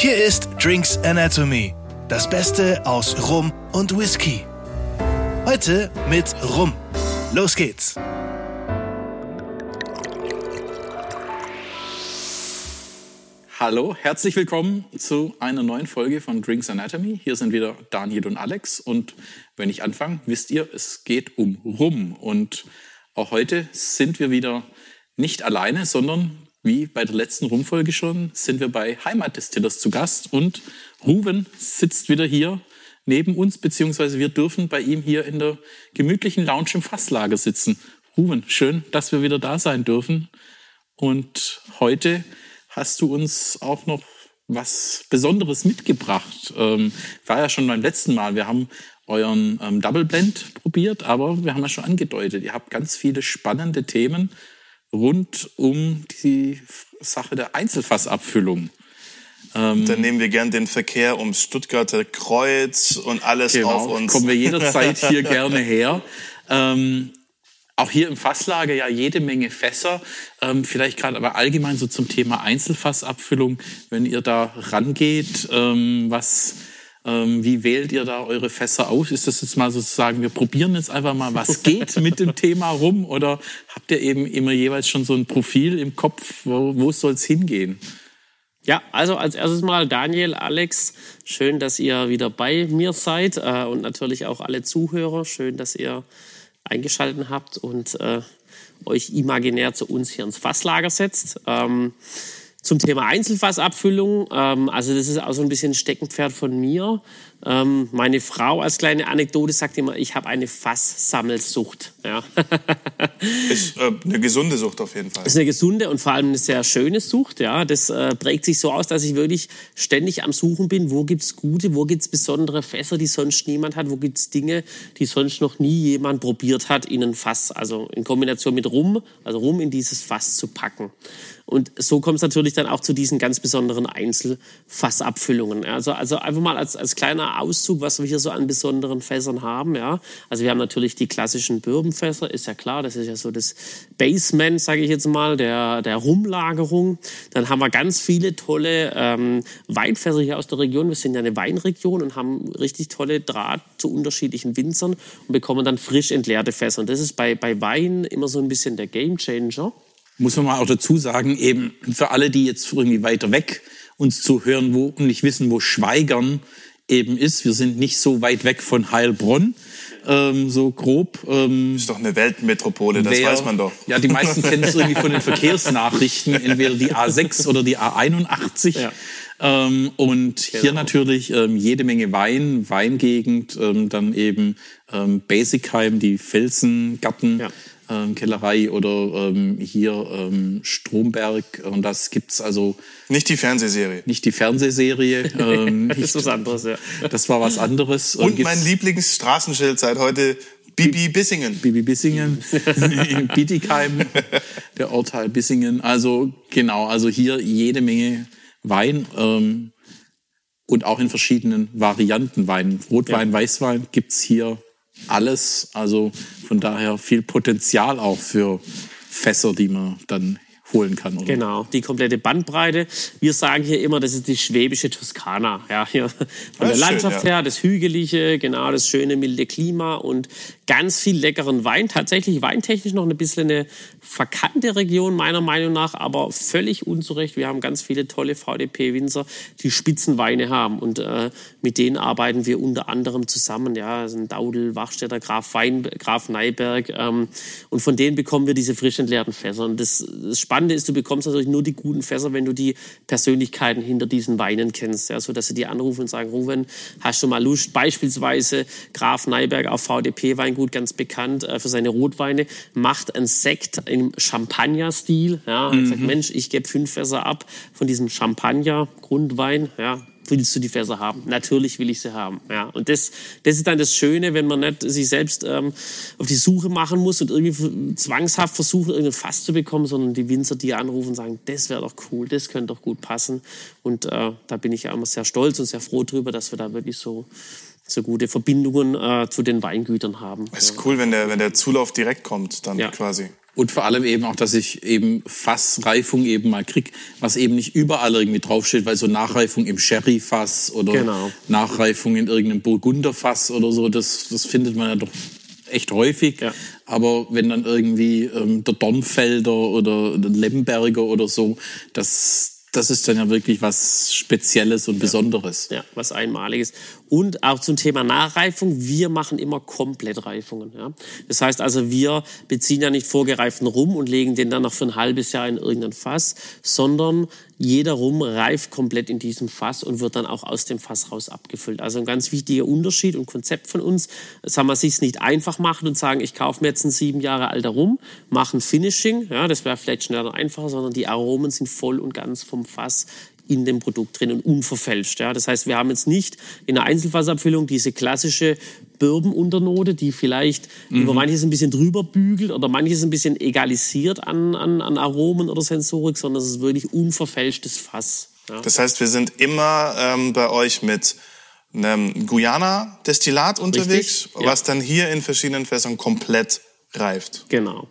Hier ist Drinks Anatomy, das Beste aus Rum und Whisky. Heute mit Rum. Los geht's! Hallo, herzlich willkommen zu einer neuen Folge von Drinks Anatomy. Hier sind wieder Daniel und Alex und wenn ich anfange, wisst ihr, es geht um Rum und auch heute sind wir wieder nicht alleine, sondern wie bei der letzten Rumfolge schon, sind wir bei Heimatdistillers zu Gast und Ruven sitzt wieder hier neben uns, beziehungsweise wir dürfen bei ihm hier in der gemütlichen Lounge im Fasslager sitzen. Ruven, schön, dass wir wieder da sein dürfen. Und heute hast du uns auch noch was Besonderes mitgebracht. Ähm, war ja schon beim letzten Mal. Wir haben euren ähm, Double Blend probiert, aber wir haben ja schon angedeutet, ihr habt ganz viele spannende Themen rund um die Sache der Einzelfassabfüllung. Ähm, Dann nehmen wir gern den Verkehr ums Stuttgarter Kreuz und alles genau, auf uns. Kommen wir jederzeit hier gerne her. Ähm, auch hier im Fasslager ja jede Menge Fässer. Ähm, vielleicht gerade aber allgemein so zum Thema Einzelfassabfüllung, wenn ihr da rangeht, ähm, was, ähm, wie wählt ihr da eure Fässer aus? Ist das jetzt mal sozusagen, wir probieren jetzt einfach mal, was geht mit dem Thema rum? Oder habt ihr eben immer jeweils schon so ein Profil im Kopf, wo, wo soll es hingehen? Ja, also als erstes mal Daniel, Alex, schön, dass ihr wieder bei mir seid äh, und natürlich auch alle Zuhörer, schön, dass ihr eingeschaltet habt und äh, euch imaginär zu uns hier ins Fasslager setzt. Ähm, zum Thema Einzelfassabfüllung, ähm, also das ist auch so ein bisschen Steckenpferd von mir. Ähm, meine Frau als kleine Anekdote sagt immer, ich habe eine Fasssammelsucht. Ja. ist äh, eine gesunde Sucht auf jeden Fall. Ist eine gesunde und vor allem eine sehr schöne Sucht. Ja, das äh, prägt sich so aus, dass ich wirklich ständig am Suchen bin. Wo gibt's gute, wo gibt's besondere Fässer, die sonst niemand hat? Wo gibt's Dinge, die sonst noch nie jemand probiert hat, in ein Fass, also in Kombination mit Rum, also Rum in dieses Fass zu packen. Und so kommt es natürlich dann auch zu diesen ganz besonderen Einzelfassabfüllungen. Also, also einfach mal als, als kleiner Auszug, was wir hier so an besonderen Fässern haben. Ja. Also wir haben natürlich die klassischen Bourbonfässer, ist ja klar, das ist ja so das Basement, sage ich jetzt mal, der, der Rumlagerung. Dann haben wir ganz viele tolle ähm, Weinfässer hier aus der Region. Wir sind ja eine Weinregion und haben richtig tolle Draht zu unterschiedlichen Winzern und bekommen dann frisch entleerte Fässer. Und das ist bei, bei Wein immer so ein bisschen der Gamechanger muss man mal auch dazu sagen, eben für alle, die jetzt irgendwie weiter weg uns zuhören wo, und nicht wissen, wo Schweigern eben ist. Wir sind nicht so weit weg von Heilbronn, ähm, so grob. Ähm, ist doch eine Weltmetropole, das wer, weiß man doch. Ja, die meisten kennen es irgendwie von den Verkehrsnachrichten, entweder die A6 oder die A81. Ja. Ähm, und genau. hier natürlich ähm, jede Menge Wein, Weingegend, ähm, dann eben ähm, Basicheim, die Felsengarten. Ja ähm, Kellerei oder ähm, hier ähm, Stromberg. Und das gibt's also. Nicht die Fernsehserie. Nicht die Fernsehserie. Ähm, das ist was anderes, ja. Das war was anderes. Und, Und mein Lieblingsstraßenschild seit heute. Bibi Bissingen. Bibi Bissingen, in Bietigheim, der Ortteil Bissingen. Also genau, also hier jede Menge Wein ähm, und auch in verschiedenen Varianten Wein. Rotwein, ja. Weißwein gibt's hier alles. Also von daher viel Potenzial auch für Fässer, die man dann holen kann. Oder? Genau, die komplette Bandbreite. Wir sagen hier immer, das ist die schwäbische Toskana. Ja, hier von der Landschaft schön, ja. her, das hügelige, genau, das schöne milde Klima und ganz viel leckeren Wein. Tatsächlich weintechnisch noch ein bisschen eine verkannte Region meiner Meinung nach, aber völlig unzurecht. Wir haben ganz viele tolle VDP-Winzer, die Spitzenweine haben und äh, mit denen arbeiten wir unter anderem zusammen. Ja, sind Daudel, Wachstädter, Graf Wein, Graf Neiberg ähm, und von denen bekommen wir diese frisch entleerten Fässer. Und das, das Spannende ist, du bekommst natürlich nur die guten Fässer, wenn du die Persönlichkeiten hinter diesen Weinen kennst, ja, so dass sie die anrufen und sagen, Ruven, hast du mal Lust? Beispielsweise Graf Neiberg auf VDP-Wein Weingut ganz bekannt äh, für seine Rotweine, macht ein Sekt im Champagner-Stil. Ja, mhm. sagt, Mensch, ich gebe fünf Fässer ab von diesem Champagner-Grundwein. Ja, willst du die Fässer haben? Natürlich will ich sie haben. Ja, und das, das ist dann das Schöne, wenn man nicht sich selbst ähm, auf die Suche machen muss und irgendwie zwangshaft versuchen, irgendein Fass zu bekommen, sondern die Winzer, die anrufen, sagen, das wäre doch cool, das könnte doch gut passen. Und äh, da bin ich ja immer sehr stolz und sehr froh drüber, dass wir da wirklich so so gute Verbindungen äh, zu den Weingütern haben. Es ist cool, wenn der, wenn der Zulauf direkt kommt, dann ja. quasi. Und vor allem eben auch, dass ich eben Fassreifung eben mal krieg, was eben nicht überall irgendwie draufsteht, weil so Nachreifung im Sherry-Fass oder genau. Nachreifung in irgendeinem Burgunderfass oder so, das, das findet man ja doch echt häufig. Ja. Aber wenn dann irgendwie ähm, der Dornfelder oder der Lemberger oder so, das, das ist dann ja wirklich was Spezielles und Besonderes. Ja, was Einmaliges. Und auch zum Thema Nachreifung, wir machen immer Komplettreifungen. Ja? Das heißt also, wir beziehen ja nicht vorgereiften Rum und legen den dann noch für ein halbes Jahr in irgendein Fass, sondern jeder Rum reift komplett in diesem Fass und wird dann auch aus dem Fass raus abgefüllt. Also ein ganz wichtiger Unterschied und Konzept von uns. Sagen wir, sich nicht einfach machen und sagen, ich kaufe mir jetzt einen sieben Jahre alter Rum, mache ein Finishing, ja, das wäre vielleicht schneller und einfacher, sondern die Aromen sind voll und ganz vom Fass in dem Produkt drin und unverfälscht. Ja. Das heißt, wir haben jetzt nicht in der Einzelfassabfüllung diese klassische Birbenunternote, die vielleicht mhm. über manches ein bisschen drüber bügelt oder manches ein bisschen egalisiert an, an, an Aromen oder Sensorik, sondern es ist wirklich unverfälschtes Fass. Ja. Das heißt, wir sind immer ähm, bei euch mit einem Guyana-Destillat unterwegs, Richtig, was dann hier in verschiedenen Fässern komplett reift. Genau.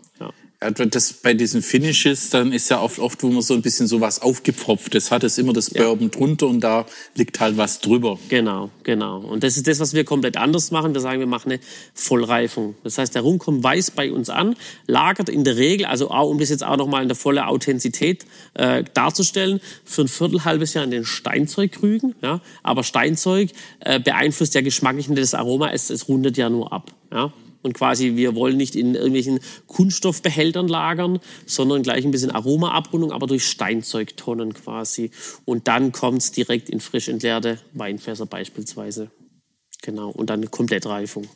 Ja. Das, bei diesen Finishes, dann ist ja oft, oft, wo man so ein bisschen sowas aufgepfropftes hat, ist immer das Bourbon ja. drunter und da liegt halt was drüber. Genau, genau. Und das ist das, was wir komplett anders machen. Wir sagen, wir machen eine Vollreifung. Das heißt, der Rum kommt weiß bei uns an, lagert in der Regel, also auch, um das jetzt auch nochmal in der volle Authentizität äh, darzustellen, für ein Viertelhalbes Jahr in den Steinzeugkrügen. Ja? Aber Steinzeug äh, beeinflusst ja geschmacklich nicht das Aroma, es, es rundet ja nur ab. Ja? Und quasi, wir wollen nicht in irgendwelchen Kunststoffbehältern lagern, sondern gleich ein bisschen Aromaabrundung, aber durch Steinzeugtonnen quasi. Und dann kommt es direkt in frisch entleerte Weinfässer beispielsweise. Genau. Und dann eine Komplettreifung.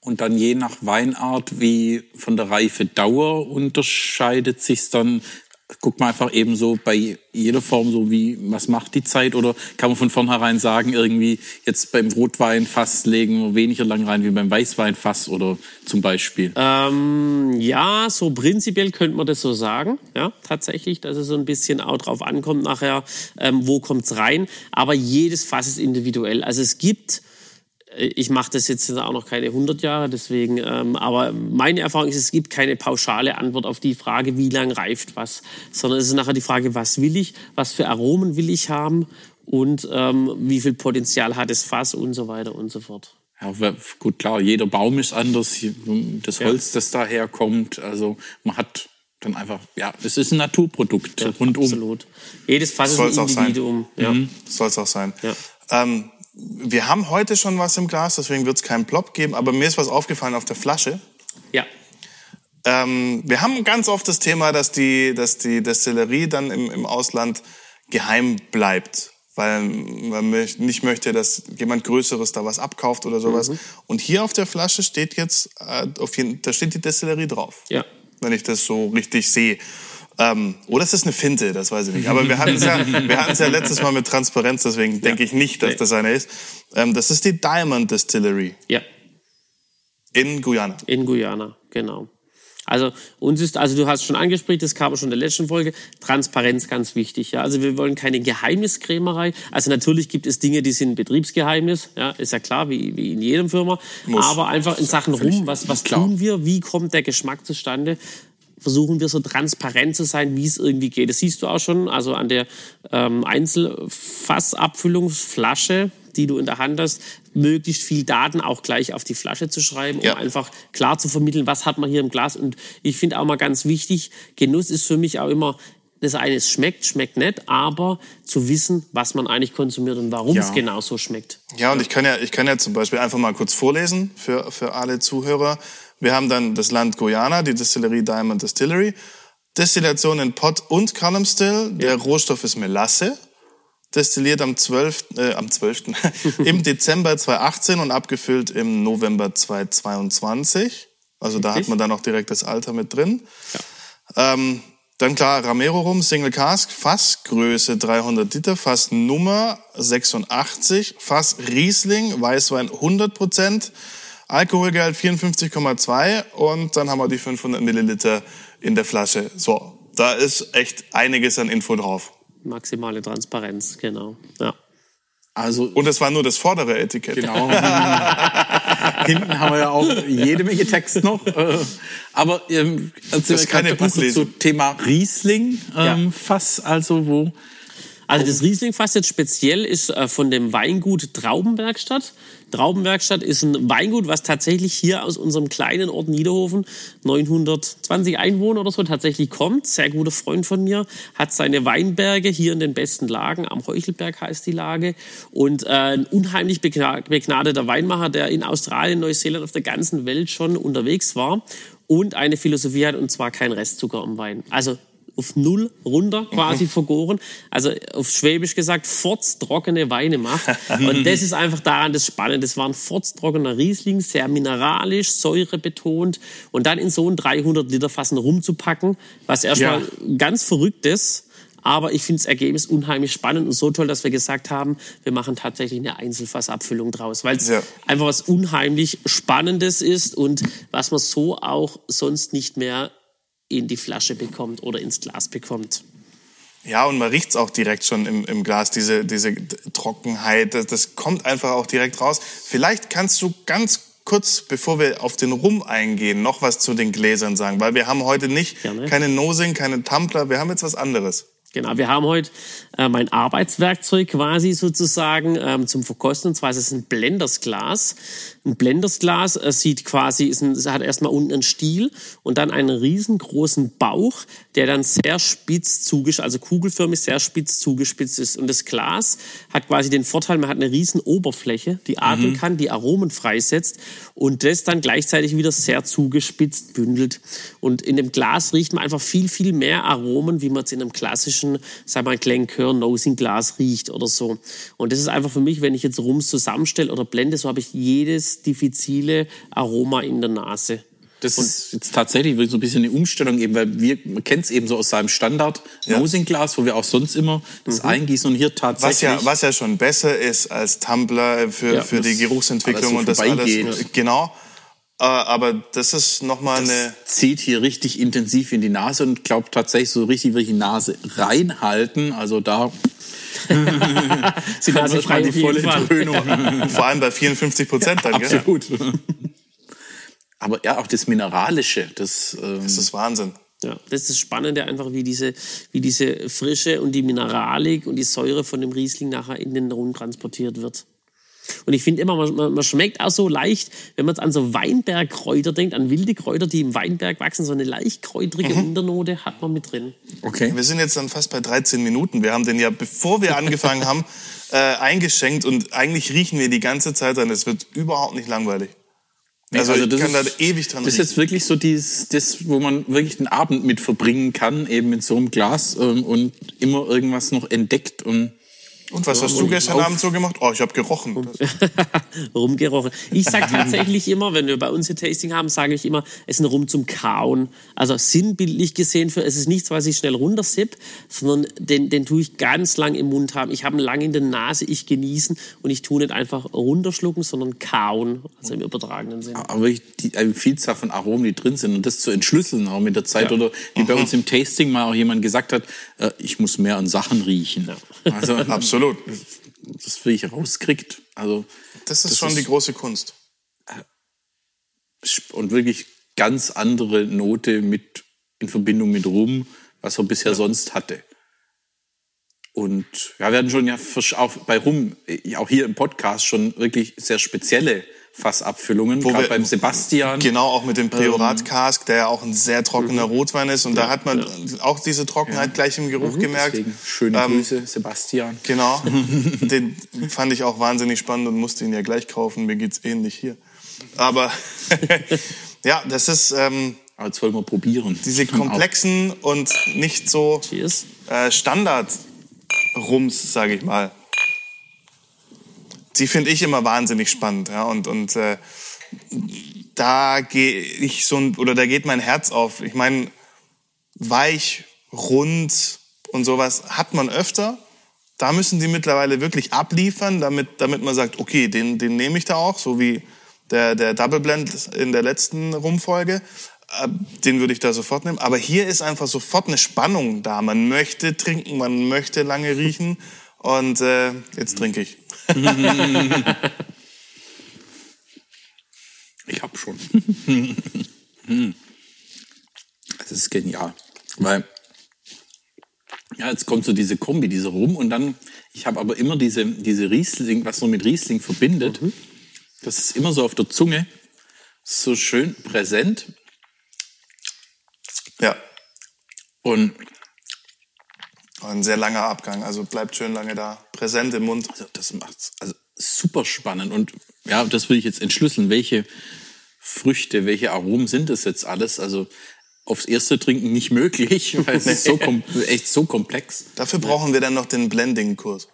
Und dann je nach Weinart, wie von der Reifedauer unterscheidet sich dann guckt man einfach eben so bei jeder Form so wie, was macht die Zeit oder kann man von vornherein sagen, irgendwie jetzt beim Rotweinfass legen wir weniger lang rein wie beim Weißweinfass oder zum Beispiel? Ähm, ja, so prinzipiell könnte man das so sagen, ja, tatsächlich, dass es so ein bisschen auch drauf ankommt nachher, ähm, wo kommt's rein, aber jedes Fass ist individuell. Also es gibt ich mache das jetzt auch noch keine 100 Jahre, deswegen, ähm, aber meine Erfahrung ist, es gibt keine pauschale Antwort auf die Frage, wie lang reift was, sondern es ist nachher die Frage, was will ich, was für Aromen will ich haben und ähm, wie viel Potenzial hat das Fass und so weiter und so fort. Ja, gut, klar, jeder Baum ist anders, das Holz, ja. das daherkommt, also man hat dann einfach, ja, es ist ein Naturprodukt ja, rundum. Absolut. Jedes Fass ist ein Individuum. Ja. Mhm. Soll es auch sein. Ja. Ähm, wir haben heute schon was im Glas, deswegen wird es keinen Plop geben, aber mir ist was aufgefallen auf der Flasche. Ja. Ähm, wir haben ganz oft das Thema, dass die, dass die Destillerie dann im, im Ausland geheim bleibt, weil man nicht möchte, dass jemand Größeres da was abkauft oder sowas. Mhm. Und hier auf der Flasche steht jetzt, äh, auf jeden, da steht die Destillerie drauf. Ja. Wenn ich das so richtig sehe. Ähm, oder ist das eine Finte? Das weiß ich nicht. Aber wir hatten es ja, wir ja letztes Mal mit Transparenz, deswegen ja. denke ich nicht, dass das eine ist. Ähm, das ist die Diamond Distillery. Ja. In Guyana. In Guyana, genau. Also uns ist, also du hast schon angesprochen, das kam schon in der letzten Folge, Transparenz ganz wichtig. Ja, also wir wollen keine Geheimniskrämerei. Also natürlich gibt es Dinge, die sind Betriebsgeheimnis, ja, ist ja klar, wie, wie in jedem Firma. Muss. Aber einfach in Sachen rum, was, was tun wir, wie kommt der Geschmack zustande? Versuchen wir so transparent zu sein, wie es irgendwie geht. Das siehst du auch schon, also an der ähm, Einzelfassabfüllungsflasche, die du in der Hand hast, möglichst viel Daten auch gleich auf die Flasche zu schreiben, um ja. einfach klar zu vermitteln, was hat man hier im Glas. Und ich finde auch mal ganz wichtig, Genuss ist für mich auch immer das eine es schmeckt, schmeckt nicht, aber zu wissen, was man eigentlich konsumiert und warum ja. es genau so schmeckt. Ja, und ich kann ja, ich kann ja zum Beispiel einfach mal kurz vorlesen für, für alle Zuhörer. Wir haben dann das Land Guyana, die Distillerie Diamond Distillery. Destillation in Pot und Column Still. Der ja. Rohstoff ist Melasse. Destilliert am 12., äh, am 12. im Dezember 2018 und abgefüllt im November 2022. Also Richtig. da hat man dann auch direkt das Alter mit drin. Ja. Ähm, dann klar, Ramero Rum, Single Cask, Fassgröße 300 Liter, Fass Nummer 86, Fass Riesling, Weißwein 100 Prozent, Alkoholgehalt 54,2 und dann haben wir die 500 Milliliter in der Flasche. So, da ist echt einiges an Info drauf. Maximale Transparenz, genau. Ja. Also, Und es war nur das vordere Etikett. Genau. Hinten haben wir ja auch jede Menge Text noch. Aber ähm, erzähl Das ist keine zu. Thema Riesling Ja. ähm, Fass, also wo Also das Riesling-Fass jetzt speziell ist äh, von dem Weingut Traubenwerkstatt. Traubenwerkstatt ist ein Weingut, was tatsächlich hier aus unserem kleinen Ort Niederhofen, 920 Einwohner oder so, tatsächlich kommt. Sehr guter Freund von mir, hat seine Weinberge hier in den besten Lagen, am Heuchelberg heißt die Lage. Und äh, ein unheimlich begna- begnadeter Weinmacher, der in Australien, Neuseeland, auf der ganzen Welt schon unterwegs war und eine Philosophie hat, und zwar kein Restzucker im Wein. Also auf null runter quasi vergoren. Also auf Schwäbisch gesagt, fotztrockene Weine macht. Und das ist einfach daran das Spannende. Das war ein fotztrockener Riesling, sehr mineralisch, säurebetont. Und dann in so ein 300 Liter Fassen rumzupacken, was erstmal ganz verrückt ist. Aber ich finde das Ergebnis unheimlich spannend und so toll, dass wir gesagt haben, wir machen tatsächlich eine Einzelfassabfüllung draus, weil es Ja. einfach was unheimlich Spannendes ist und was man so auch sonst nicht mehr in die Flasche bekommt oder ins Glas bekommt. Ja, und man riecht's auch direkt schon im, im Glas, diese, diese Trockenheit. Das, das kommt einfach auch direkt raus. Vielleicht kannst du ganz kurz, bevor wir auf den Rum eingehen, noch was zu den Gläsern sagen, weil wir haben heute nicht Gerne. keine Nosing, keine Tumbler, wir haben jetzt was anderes. Genau, wir haben heute äh, mein Arbeitswerkzeug quasi sozusagen ähm, zum Verkosten. Und zwar ist es ein Blendersglas. Ein Blendersglas äh, sieht quasi, ist ein, es hat erstmal unten einen Stiel und dann einen riesengroßen Bauch, der dann sehr spitz zugespitzt, also kugelförmig sehr spitz zugespitzt ist. Und das Glas hat quasi den Vorteil, man hat eine riesen Oberfläche, die atmen kann, die Aromen freisetzt und das dann gleichzeitig wieder sehr zugespitzt bündelt. Und in dem Glas riecht man einfach viel, viel mehr Aromen, wie man es in einem klassischen, sagen wir mal, Glencoe Nosing Glas riecht oder so. Und das ist einfach für mich, wenn ich jetzt Rums zusammenstelle oder blende, so habe ich jedes diffizile Aroma in der Nase. Das ist jetzt tatsächlich wirklich so ein bisschen eine Umstellung eben, weil wir, man kennt es eben so aus seinem Standard Nosing-Glas, wo wir auch sonst immer das eingießen und hier tatsächlich. Was ja, was ja schon besser ist als Tumbler für, Ja, für die Geruchsentwicklung so und das alles. vorbeigeht. Genau. Äh, Aber das ist nochmal eine. zieht hier richtig intensiv in die Nase und glaubt tatsächlich so richtig wirklich die Nase reinhalten. Also da Sie kann Nase man frei mal auf die volle. Dröhnung. Vor allem bei 54 Prozent dann, gell? Absolut. Aber ja, auch das Mineralische, das, ähm, Das ist Wahnsinn. Ja, das ist das Spannende einfach, wie diese, wie diese Frische und die Mineralik und die Säure von dem Riesling nachher in den Rum transportiert wird. Und ich finde immer, man, man, man schmeckt auch so leicht, wenn man jetzt an so Weinbergkräuter denkt, an wilde Kräuter, die im Weinberg wachsen, so eine leicht kräutrige Unternote hat man mit drin. okay. Wir sind jetzt dann fast bei 13 Minuten. Wir haben den ja, bevor wir angefangen haben, äh, eingeschenkt und eigentlich riechen wir die ganze Zeit dran. Es wird überhaupt nicht langweilig. Also, ich kann da ewig dran Das ist riechen. jetzt wirklich so dieses, das, wo man wirklich den Abend mit verbringen kann, eben mit so einem Glas ähm, und immer irgendwas noch entdeckt und Und was hast du gestern auf- Abend so gemacht? Oh, ich habe gerochen. rumgerochen. Ich sage tatsächlich immer, wenn wir bei uns hier Tasting haben, sage ich immer, es ist ein Rum zum Kauen. Also sinnbildlich gesehen, für, es ist nichts, was ich schnell runtersipp, sondern den, den tue ich ganz lang im Mund haben. Ich habe ihn lang in der Nase, ich genießen und ich tue nicht einfach runterschlucken, sondern kauen, also im übertragenen Sinne. aber wirklich die eine Vielzahl von Aromen, die drin sind und das zu entschlüsseln auch mit der Zeit Ja. oder wie bei uns im Tasting mal auch jemand gesagt hat, äh, ich muss mehr an Sachen riechen. Also Absolut. Das wirklich rauskriegt. Also Das ist Das schon ist- die große Kunst. und wirklich ganz andere Note mit in Verbindung mit Rum, was er bisher sonst hatte. Und ja, wir hatten schon ja auch bei Rum, äh, auch hier im Podcast schon wirklich sehr spezielle Fassabfüllungen, Wo wir- beim Sebastian. Genau, auch mit dem Ähm, Priorat Cask, der ja auch ein sehr trockener mhm. Rotwein ist. Und da hat man auch diese Trockenheit gleich im Geruch gemerkt. Mhm. Deswegen schöne Ähm, Grüße, Sebastian. Genau. Den fand ich auch wahnsinnig spannend und musste ihn ja gleich kaufen. Mir geht's ähnlich hier. Aber ja, das ist ähm, Aber jetzt wollen wir probieren. diese komplexen und nicht so äh, Standard-Rums, sage ich mal. Die finde ich immer wahnsinnig spannend. Ja? Und, und äh, da gehe ich so ein, oder da geht mein Herz auf. Ich meine, weich, rund und sowas hat man öfter. Da müssen die mittlerweile wirklich abliefern, damit, damit man sagt, okay, den, den nehme ich da auch, so wie der, der Double Blend in der letzten Rumfolge. Äh, Den würde ich da sofort nehmen. Aber hier ist einfach sofort eine Spannung da. Man möchte trinken, man möchte lange riechen. Und äh, jetzt trinke ich. ich hab schon. das ist genial. Weil, ja, jetzt kommt so diese Kombi, diese Rum und dann, ich habe aber immer diese, diese Riesling, was man mit Riesling verbindet, mhm. das ist immer so auf der Zunge, so schön präsent. Ja. Und ein sehr langer Abgang, also bleibt schön lange da, präsent im Mund. Also das macht's also super spannend und ja, das will ich jetzt entschlüsseln, welche Früchte, welche Aromen sind das jetzt alles? Also aufs erste Trinken nicht möglich, weil es ist so echt so komplex. Dafür brauchen wir dann noch den Blending-Kurs.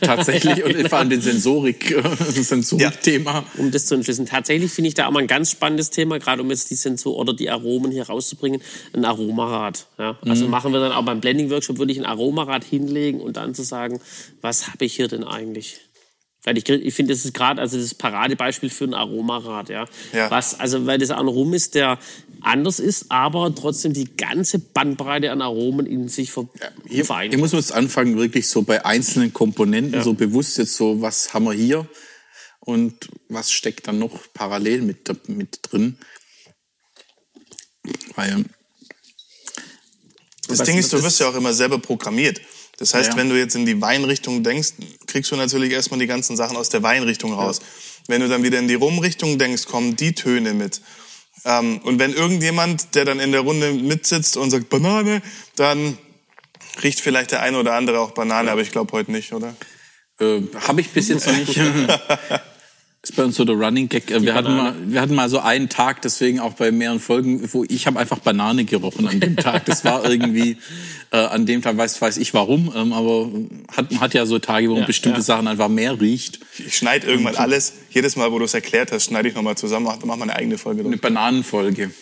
Tatsächlich und vor allem den Sensorik, Sensorik-Thema. Ja. Um das zu entschlüsseln. Tatsächlich finde ich da auch mal ein ganz spannendes Thema, gerade um jetzt die Sensor oder die Aromen hier rauszubringen, ein Aromarad. Ja? Also mhm. machen wir dann auch beim Blending-Workshop, würde ich ein Aromarad hinlegen und dann zu sagen, was habe ich hier denn eigentlich? Weil ich, ich finde, das ist gerade also das Paradebeispiel für ein Aromarad, ja. ja. Was, also, weil das ein Rum ist, der anders ist, aber trotzdem die ganze Bandbreite an Aromen in sich ver ja, hier, vereint. Hier muss man jetzt anfangen, wirklich so bei einzelnen Komponenten, ja. so bewusst jetzt so, was haben wir hier und was steckt dann noch parallel mit, mit drin. Weil das Ding ist, du wirst ja auch immer selber programmiert. Das heißt, ja. wenn du jetzt in die Weinrichtung denkst, kriegst du natürlich erstmal die ganzen Sachen aus der Weinrichtung raus. Ja. Wenn du dann wieder in die Rumrichtung denkst, kommen die Töne mit. Ähm, und wenn irgendjemand, der dann in der Runde mitsitzt und sagt Banane, dann riecht vielleicht der eine oder andere auch Banane, ja. aber ich glaube heute nicht, oder? Äh, Habe ich bis jetzt noch nicht. ist bei uns so der Running Gag. Äh, wir hatten, mal, wir hatten mal so einen Tag, deswegen auch bei mehreren Folgen, wo ich habe einfach Banane gerochen an dem Tag. Das war irgendwie äh, an dem Tag, weiß, weiß ich warum, ähm, aber hat, man hat ja so Tage, wo man ja, bestimmte ja. Sachen einfach mehr riecht. Ich schneide irgendwann Und, alles, jedes Mal, wo du es erklärt hast, schneide ich nochmal zusammen, mach, mach mal eine eigene Folge. Eine Bananenfolge.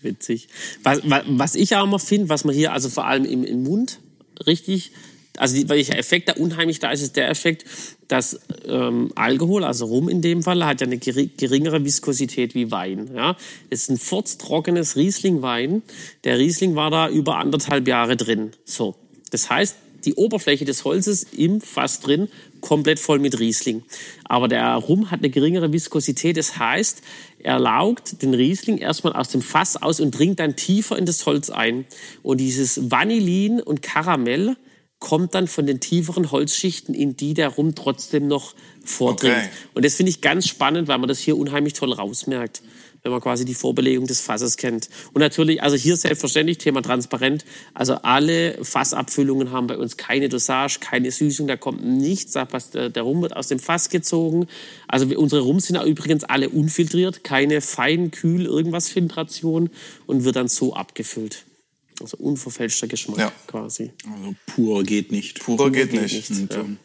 Witzig. Was, was ich auch immer finde, was man hier, also vor allem im, im Mund richtig also welcher Effekt da unheimlich da ist, ist der Effekt, dass ähm, Alkohol, also Rum in dem Fall, hat ja eine geringere Viskosität wie Wein. Ja, es ist ein furztrockenes Rieslingwein. Der Riesling war da über anderthalb Jahre drin. So, das heißt, die Oberfläche des Holzes im Fass drin komplett voll mit Riesling. Aber der Rum hat eine geringere Viskosität. Das heißt, er laugt den Riesling erstmal aus dem Fass aus und dringt dann tiefer in das Holz ein. Und dieses Vanillin und Karamell kommt dann von den tieferen Holzschichten, in die der Rum trotzdem noch vordringt. Okay. Und das finde ich ganz spannend, weil man das hier unheimlich toll rausmerkt, wenn man quasi die Vorbelegung des Fasses kennt. Und natürlich, also hier selbstverständlich, Thema transparent, also alle Fassabfüllungen haben bei uns keine Dosage, keine Süßung, da kommt nichts, was der, der Rum wird aus dem Fass gezogen. Also unsere Rums sind übrigens alle unfiltriert, keine fein, kühl, irgendwas Filtration und wird dann so abgefüllt. Also unverfälschter Geschmack ja. quasi. Also pur geht nicht. Pur, pur geht, geht, nicht. nicht. Und, ja. Ähm,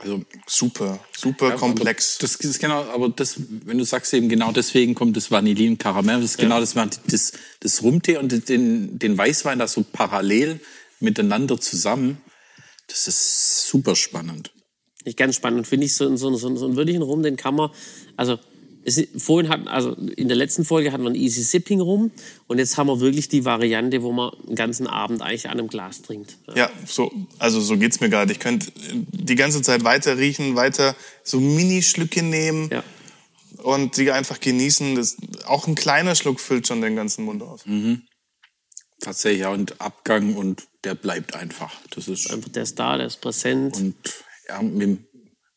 also super, super ja, komplex. Das ist genau, aber das, wenn du sagst eben genau deswegen kommt das Vanillin Karamell, das ist genau das, das, das Rumtee und den, den Weißwein da so parallel miteinander zusammen. Das ist super spannend. Nicht ganz spannend. Finde ich so, so, so, so einen wirklichen Rum, den kann man, also es, vorhin hatten, also in der letzten Folge hatten wir ein Easy Sipping rum und jetzt haben wir wirklich die Variante, wo man einen ganzen Abend eigentlich an einem Glas trinkt. Ja, ja so, also so geht's mir gerade. Ich könnte die ganze Zeit weiter riechen, weiter so Mini-Schlücke nehmen ja. und die einfach genießen. Das, auch ein kleiner Schluck füllt schon den ganzen Mund aus. Mhm. Tatsächlich, ja, und Abgang und der bleibt einfach. Das ist einfach, der ist da, der ist präsent. Und ja, mit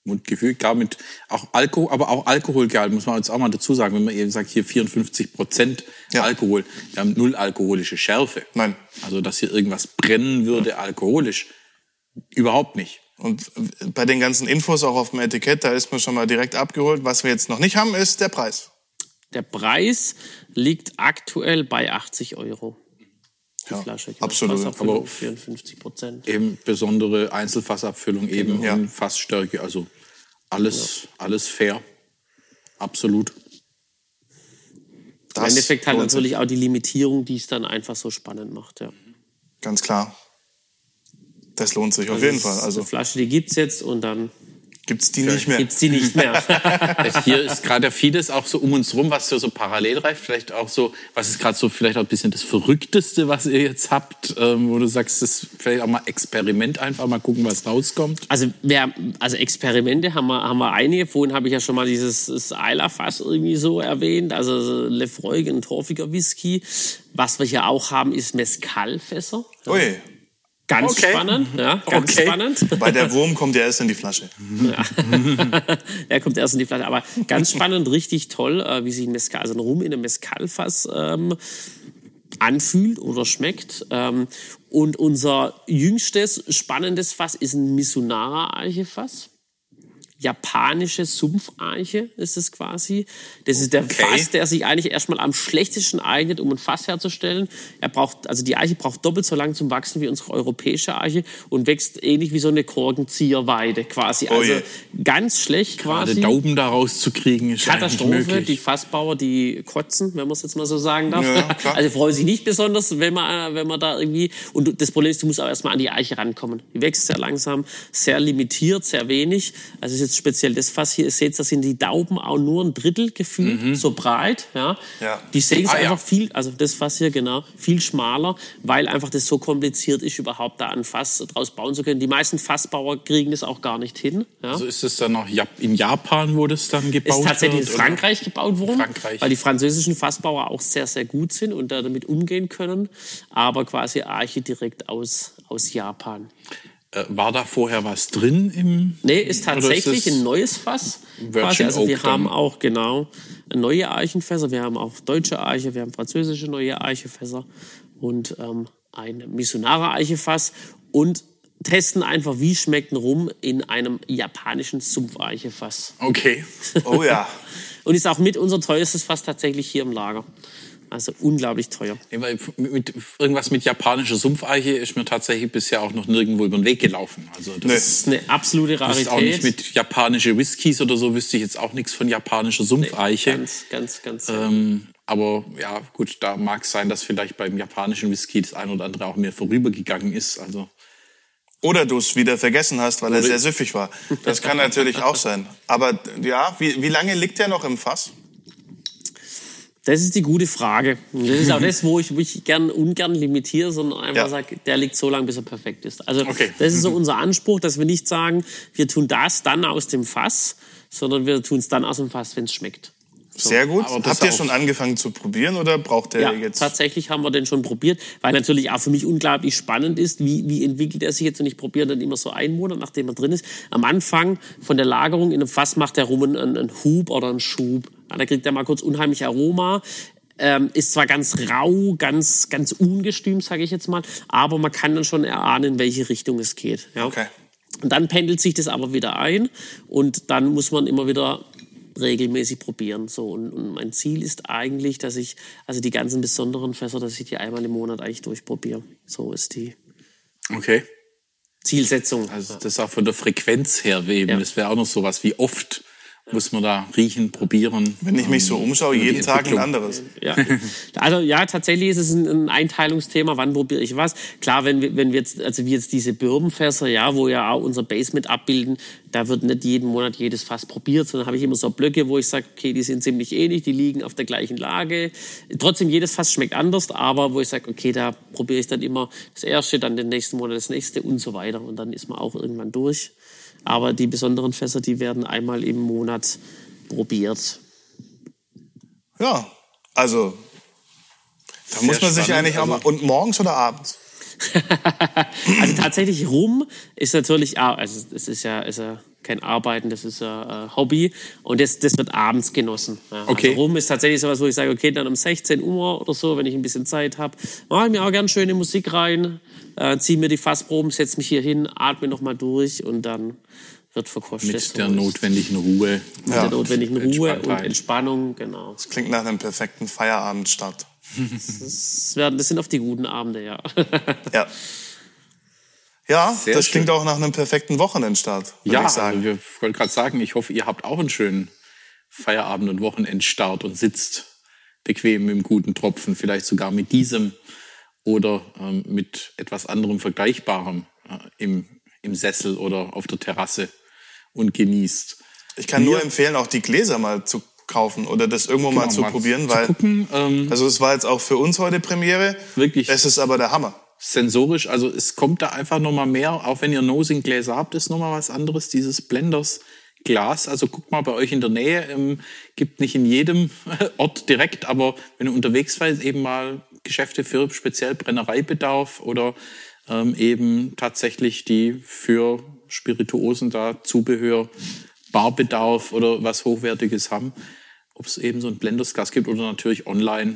dem Mundgefühl, klar, mit auch Alkohol, aber auch Alkoholgehalt, muss man jetzt auch mal dazu sagen, wenn man eben sagt, hier 54 Prozent ja. Alkohol, wir haben null alkoholische Schärfe. Nein. Also, dass hier irgendwas brennen würde, alkoholisch, überhaupt nicht. Und bei den ganzen Infos auch auf dem Etikett, da ist man schon mal direkt abgeholt. Was wir jetzt noch nicht haben, ist der Preis. Der Preis liegt aktuell bei 80 Euro. Die ja, Flasche. Genau. Absolut. Aber 54 Prozent. Eben besondere Einzelfassabfüllung, eben genau. ja. Fassstärke. Also alles, ja. alles fair. Absolut. Das Im Endeffekt halt natürlich auch die Limitierung, die es dann einfach so spannend macht. Ja. Ganz klar. Das lohnt sich also auf jeden Fall. Also die Flasche, die gibt es jetzt und dann Gibt's die nicht mehr? Gibt's die nicht mehr. Hier ist gerade vieles auch so um uns rum, was so, so parallel reift. Vielleicht auch so, was ist gerade so vielleicht auch ein bisschen das Verrückteste, was ihr jetzt habt, ähm, wo du sagst, das ist vielleicht auch mal Experiment einfach, mal gucken, was rauskommt. Also, wir, also Experimente haben wir, haben wir einige. Vorhin habe ich ja schon mal dieses Isla-Fass irgendwie so erwähnt, also Lefroy, ein torfiger Whisky. Was wir hier auch haben, ist Mescal-Fässer. Ui. Ganz Okay. spannend, ja, ganz Okay. spannend. Bei der Wurm kommt ja erst in die Flasche. er kommt erst in die Flasche. Aber ganz spannend, richtig toll, äh, wie sich ein Mescal, also ein Rum in einem Mescalfass ähm, anfühlt oder schmeckt. Ähm, und unser jüngstes spannendes Fass ist ein Missunara-Eichefass. Japanische Sumpfeiche ist es quasi. Das ist der Okay. Fass, der sich eigentlich erstmal am schlechtesten eignet, um ein Fass herzustellen. Er braucht, also die Eiche braucht doppelt so lang zum Wachsen wie unsere europäische Eiche und wächst ähnlich wie so eine Korkenzieherweide quasi. Oh Also ganz schlecht Gerade quasi. Dauben da rauszukriegen, ist eigentlich Katastrophe. Die. Fassbauer, die kotzen, wenn man es jetzt mal so sagen darf. Ja. Also freuen sich nicht besonders, wenn man, wenn man da irgendwie. Und das Problem ist, du musst aber erstmal an die Eiche rankommen. Die wächst sehr langsam, sehr limitiert, sehr wenig. Also ist jetzt speziell das Fass hier. Ihr seht, da sind die Dauben auch nur ein Drittel gefühlt so breit. Ja. Ja. Die Säge ist Ah, ja. einfach viel, also das Fass hier genau, viel schmaler, weil einfach das so kompliziert ist, überhaupt da ein Fass draus bauen zu können. Die meisten Fassbauer kriegen das auch gar nicht hin. Ja. Also ist es dann noch in Japan, wo das dann gebaut ist tatsächlich in wird? oder? Frankreich gebaut worden, Frankreich. weil die französischen Fassbauer auch sehr, sehr gut sind und da damit umgehen können, aber quasi Arche direkt aus, aus Japan. Äh, war da vorher was drin im? Nee, ist tatsächlich ist ein neues Fass. Quasi. Also wir haben auch genau neue Eichenfässer, wir haben auch deutsche Eiche, wir haben französische neue Eichefässer und ähm, ein Missionara Eichefass und testen einfach, wie schmeckt ein Rum in einem japanischen Sumpfeichefass. Okay. Oh ja. Und ist auch mit unser teuerstes Fass tatsächlich hier im Lager. Also unglaublich teuer. Nee, weil mit, irgendwas mit japanischer Sumpfeiche ist mir tatsächlich bisher auch noch nirgendwo über den Weg gelaufen. Also das Nee. Das ist eine absolute ist Rarität. auch nicht mit japanische Whiskys oder so, wüsste ich jetzt auch nichts von japanischer Sumpfeiche. Ganz, ganz, ganz. Ähm, aber ja, gut, da mag es sein, dass vielleicht beim japanischen Whisky das ein oder andere auch mir vorübergegangen ist. Also Oder du es wieder vergessen hast, weil er sehr süffig war. Das kann natürlich auch sein. Aber ja, wie, wie lange liegt der noch im Fass? Das ist die gute Frage. Und das ist auch das, wo ich mich gern ungern limitiere, sondern einfach Ja. sage, der liegt so lange, bis er perfekt ist. Also Okay. das ist so unser Anspruch, dass wir nicht sagen, wir tun das dann aus dem Fass, sondern wir tun es dann aus dem Fass, wenn es schmeckt. Sehr gut. aber Habt ihr schon angefangen zu probieren oder braucht der Ja, jetzt? tatsächlich haben wir den schon probiert, weil natürlich auch für mich unglaublich spannend ist, wie, wie entwickelt er sich jetzt und ich probiere dann immer so einen Monat, nachdem er drin ist. Am Anfang von der Lagerung in einem Fass macht er rum einen, einen Hub oder einen Schub. Ja, da kriegt er mal kurz unheimlich Aroma. Ähm, ist zwar ganz rau, ganz, ganz ungestüm, sage ich jetzt mal, aber man kann dann schon erahnen, in welche Richtung es geht. Ja. Okay. Und dann pendelt sich das aber wieder ein und dann muss man immer wieder regelmäßig probieren. So und, und mein Ziel ist eigentlich, dass ich also die ganzen besonderen Fässer, dass ich die einmal im Monat eigentlich durchprobiere. So ist die okay. Zielsetzung. Also das ist auch von der Frequenz her eben. Ja. Das wäre auch noch sowas. Wie oft muss man da riechen, probieren? Wenn ich mich so umschaue, die jeden Tag ein anderes. Ja. Also ja, tatsächlich ist es ein, ein Einteilungsthema, wann probiere ich was. Klar, wenn wir, wenn wir jetzt, also wie jetzt diese Birbenfässer, ja, wo ja auch unser Base mit abbilden, da wird nicht jeden Monat jedes Fass probiert, sondern habe ich immer so Blöcke, wo ich sage, okay, die sind ziemlich ähnlich, die liegen auf der gleichen Lage. Trotzdem, jedes Fass schmeckt anders, aber wo ich sage, okay, da probiere ich dann immer das erste, dann den nächsten Monat das nächste und so weiter. Und dann ist man auch irgendwann durch. Aber die besonderen Fässer, die werden einmal im Monat probiert. Ja, also da muss man sich spannend. eigentlich auch mal. Also- Und morgens oder abends? Also tatsächlich Rum ist natürlich, also es ist ja, ist ja kein Arbeiten, das ist ja äh, Hobby und das, das wird abends genossen. Ja. Okay. Also Rum ist tatsächlich sowas, wo ich sage, okay, dann um 16 Uhr oder so, wenn ich ein bisschen Zeit habe, mache ich mir auch gern schöne Musik rein, äh, ziehe mir die Fassproben, setze mich hier hin, atme noch mal durch und dann wird verkostet. Mit der notwendigen Ruhe. mit Ja. der notwendigen Ruhe und. Entspannung, genau. Das klingt nach einem perfekten Feierabendstart. Das, werden, das sind oft die guten Abende, ja. Ja. Ja, Sehr das schön. klingt auch nach einem perfekten Wochenendstart, würde Ja, ich sagen. also wir wollte gerade sagen, ich hoffe, ihr habt auch einen schönen Feierabend- und Wochenendstart und sitzt bequem im guten Tropfen, vielleicht sogar mit diesem oder ähm, mit etwas anderem Vergleichbarem äh, im, im Sessel oder auf der Terrasse und genießt. Ich kann nur empfehlen, auch die Gläser mal zu kaufen oder das irgendwo genau, mal zu mal probieren, weil zu gucken, ähm, also es war jetzt auch für uns heute Premiere. Wirklich. Es ist aber der Hammer. Sensorisch, also es kommt da einfach noch mal mehr, auch wenn ihr Nosing-Gläser habt, ist noch mal was anderes, dieses Blenders Glas. Also guckt mal bei euch in der Nähe, ähm, gibt nicht in jedem Ort direkt, aber wenn ihr unterwegs seid, eben mal Geschäfte für speziell Brennereibedarf oder ähm, eben tatsächlich die für Spirituosen da Zubehör, Barbedarf oder was Hochwertiges haben ob es eben so ein Blendersgas gibt oder natürlich online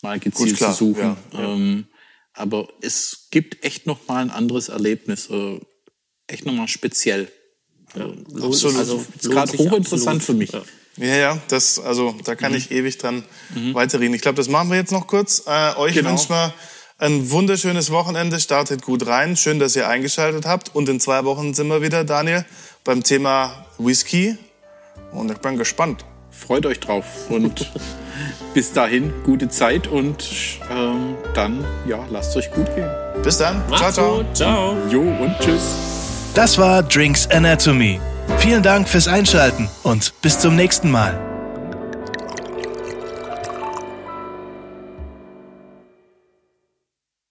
mal gezielt Gut, zu suchen. Ja, ja. Ähm, aber es gibt echt noch mal ein anderes Erlebnis, äh, echt noch mal speziell. Ja, also, absolut. Also gerade hochinteressant für mich. Ja. Ja, das, also da kann mhm. ich ewig dran mhm. weiterreden. Ich glaube, das machen wir jetzt noch kurz. Äh, euch genau. wünschen wir ein wunderschönes Wochenende. Startet gut rein. Schön, dass ihr eingeschaltet habt. Und in zwei Wochen sind wir wieder, Daniel, beim Thema Whisky. Und ich bin gespannt freut euch drauf und bis dahin gute Zeit und ähm, dann ja, lasst euch gut gehen. Bis dann. Macht's ciao, ciao. Ciao. Jo und tschüss. Das war Drinks Anatomy. Vielen Dank fürs Einschalten und bis zum nächsten Mal.